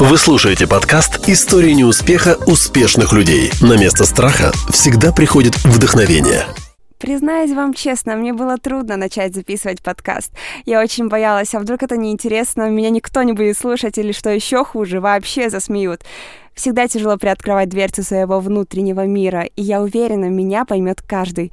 Вы слушаете подкаст «История неуспеха успешных людей». На место страха всегда приходит вдохновение. Признаюсь вам честно, мне было трудно начать записывать подкаст. Я очень боялась, а вдруг это неинтересно, меня никто не будет слушать или, что еще хуже, вообще засмеют. Всегда тяжело приоткрывать дверцу своего внутреннего мира, и я уверена, меня поймет каждый.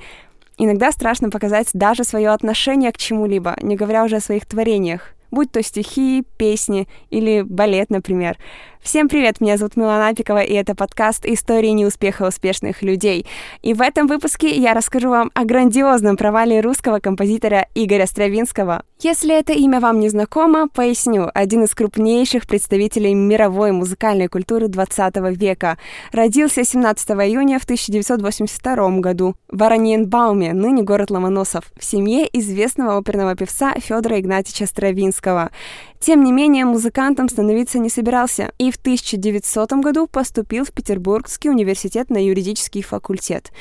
Иногда страшно показать даже свое отношение к чему-либо, не говоря уже о своих творениях будь то стихи, песни или балет, например. Всем привет, меня зовут Милана Апикова, и это подкаст «Истории неуспеха успешных людей». И в этом выпуске я расскажу вам о грандиозном провале русского композитора Игоря Стравинского. Если это имя вам не знакомо, поясню. Один из крупнейших представителей мировой музыкальной культуры 20 века. Родился 17 июня в 1982 году в Ораниенбауме, ныне город Ломоносов, в семье известного оперного певца Федора Игнатьевича Стравинского. Тем не менее, музыкантом становиться не собирался и в 1900 году поступил в Петербургский университет на юридический факультет.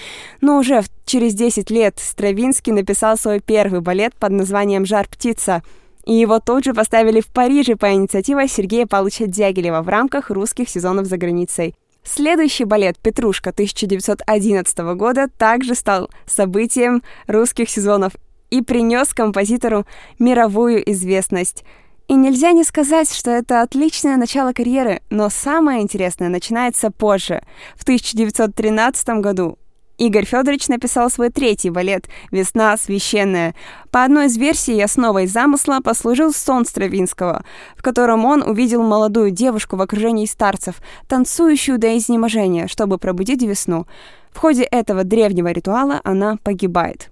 Но уже через 10 лет Стравинский написал свой первый балет под названием «Жар птица», и его тут же поставили в Париже по инициативе Сергея Павловича Дягилева в рамках русских сезонов за границей. Следующий балет «Петрушка» 1911 года также стал событием русских сезонов и принес композитору мировую известность – и нельзя не сказать, что это отличное начало карьеры, но самое интересное начинается позже. В 1913 году Игорь Федорович написал свой третий балет «Весна священная». По одной из версий основой замысла послужил сон Стравинского, в котором он увидел молодую девушку в окружении старцев, танцующую до изнеможения, чтобы пробудить весну. В ходе этого древнего ритуала она погибает.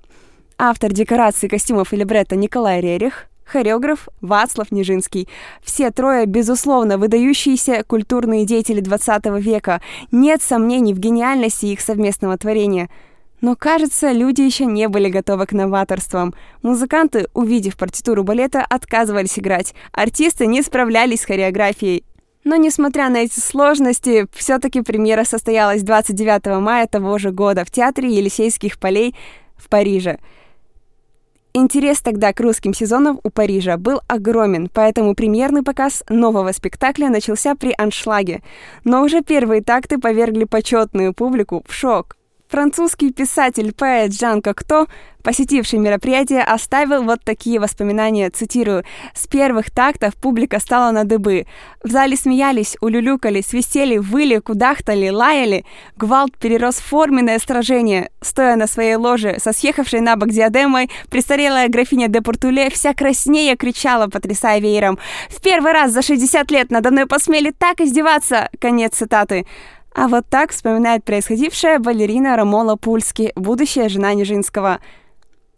Автор декораций, костюмов и либретто Николай Рерих хореограф Вацлав Нижинский. Все трое, безусловно, выдающиеся культурные деятели 20 века. Нет сомнений в гениальности их совместного творения. Но, кажется, люди еще не были готовы к новаторствам. Музыканты, увидев партитуру балета, отказывались играть. Артисты не справлялись с хореографией. Но, несмотря на эти сложности, все-таки премьера состоялась 29 мая того же года в Театре Елисейских полей в Париже. Интерес тогда к русским сезонам у Парижа был огромен, поэтому премьерный показ нового спектакля начался при аншлаге. Но уже первые такты повергли почетную публику в шок. Французский писатель-поэт Жан Кокто посетивший мероприятие, оставил вот такие воспоминания, цитирую. «С первых тактов публика стала на дыбы. В зале смеялись, улюлюкали, свистели, выли, кудахтали, лаяли. Гвалт перерос в форменное сражение. Стоя на своей ложе, со съехавшей на бок диадемой, престарелая графиня де Портуле вся краснее кричала, потрясая веером. «В первый раз за 60 лет надо мной посмели так издеваться!» Конец цитаты. А вот так вспоминает происходившее балерина Ромола Пульски, будущая жена Нижинского.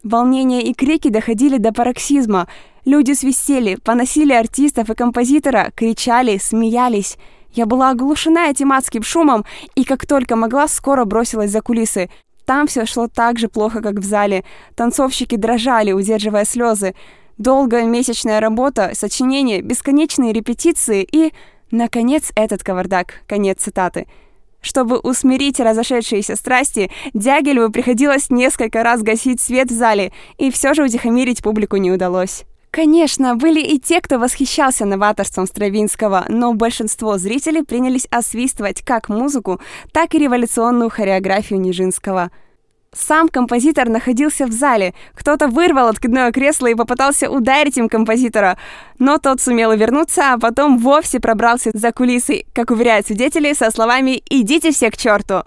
Волнение и крики доходили до пароксизма. Люди свистели, поносили артистов и композитора, кричали, смеялись. Я была оглушена этим адским шумом, и как только могла, скоро бросилась за кулисы. Там все шло так же плохо, как в зале. Танцовщики дрожали, удерживая слезы. Долгая месячная работа, сочинение, бесконечные репетиции и, наконец, этот кавардак. Конец цитаты. Чтобы усмирить разошедшиеся страсти, Дягилеву приходилось несколько раз гасить свет в зале, и все же утихомирить публику не удалось. Конечно, были и те, кто восхищался новаторством Стравинского, но большинство зрителей принялись освистывать как музыку, так и революционную хореографию Нижинского – сам композитор находился в зале. Кто-то вырвал откидное кресло и попытался ударить им композитора. Но тот сумел вернуться, а потом вовсе пробрался за кулисы, как уверяют свидетели, со словами «Идите все к черту!».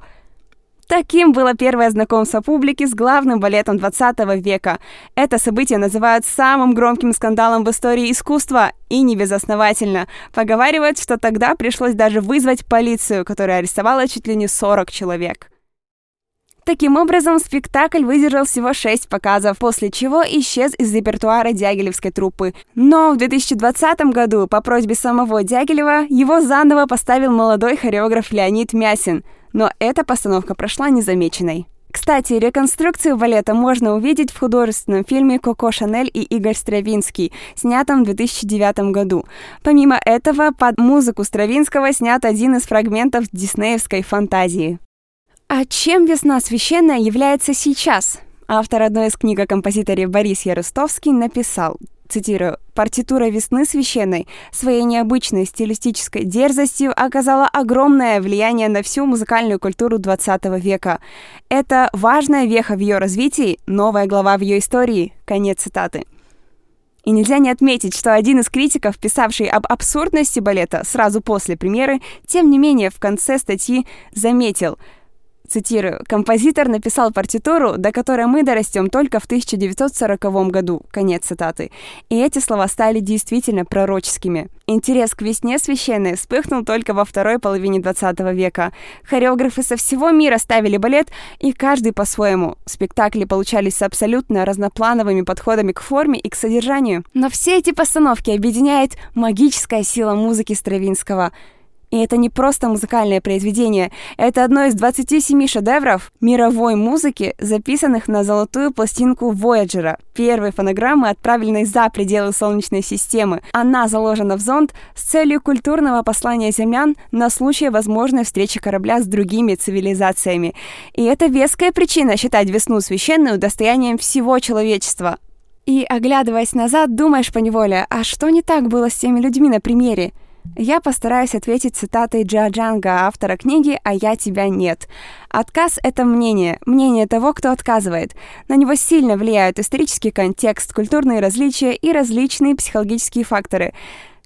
Таким было первое знакомство публики с главным балетом 20 века. Это событие называют самым громким скандалом в истории искусства, и не безосновательно. Поговаривают, что тогда пришлось даже вызвать полицию, которая арестовала чуть ли не 40 человек. Таким образом, спектакль выдержал всего шесть показов, после чего исчез из репертуара Дягилевской труппы. Но в 2020 году по просьбе самого Дягилева его заново поставил молодой хореограф Леонид Мясин. Но эта постановка прошла незамеченной. Кстати, реконструкцию балета можно увидеть в художественном фильме «Коко Шанель и Игорь Стравинский», снятом в 2009 году. Помимо этого, под музыку Стравинского снят один из фрагментов диснеевской фантазии. А чем весна священная является сейчас? Автор одной из книг о композиторе Борис Яростовский написал цитирую, «Партитура весны священной своей необычной стилистической дерзостью оказала огромное влияние на всю музыкальную культуру 20 века. Это важная веха в ее развитии, новая глава в ее истории». Конец цитаты. И нельзя не отметить, что один из критиков, писавший об абсурдности балета сразу после премьеры, тем не менее в конце статьи заметил – Цитирую, «Композитор написал партитуру, до которой мы дорастем только в 1940 году». Конец цитаты. И эти слова стали действительно пророческими. Интерес к весне священной вспыхнул только во второй половине 20 века. Хореографы со всего мира ставили балет, и каждый по-своему. Спектакли получались с абсолютно разноплановыми подходами к форме и к содержанию. Но все эти постановки объединяет магическая сила музыки Стравинского – и это не просто музыкальное произведение, это одно из 27 шедевров мировой музыки, записанных на золотую пластинку Voyager, первой фонограммы, отправленной за пределы Солнечной системы. Она заложена в зонд с целью культурного послания землян на случай возможной встречи корабля с другими цивилизациями. И это веская причина считать весну священную достоянием всего человечества. И, оглядываясь назад, думаешь поневоле, а что не так было с теми людьми на примере? Я постараюсь ответить цитатой Джаджанга, автора книги «А я тебя нет». Отказ — это мнение, мнение того, кто отказывает. На него сильно влияют исторический контекст, культурные различия и различные психологические факторы.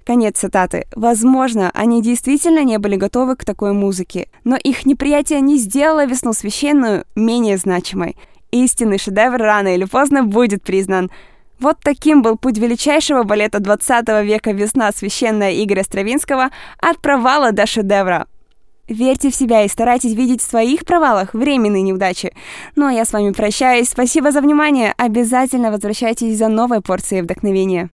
Конец цитаты. Возможно, они действительно не были готовы к такой музыке, но их неприятие не сделало весну священную менее значимой. Истинный шедевр рано или поздно будет признан. Вот таким был путь величайшего балета 20 века «Весна священная» Игоря Стравинского от провала до шедевра. Верьте в себя и старайтесь видеть в своих провалах временные неудачи. Ну а я с вами прощаюсь. Спасибо за внимание. Обязательно возвращайтесь за новой порцией вдохновения.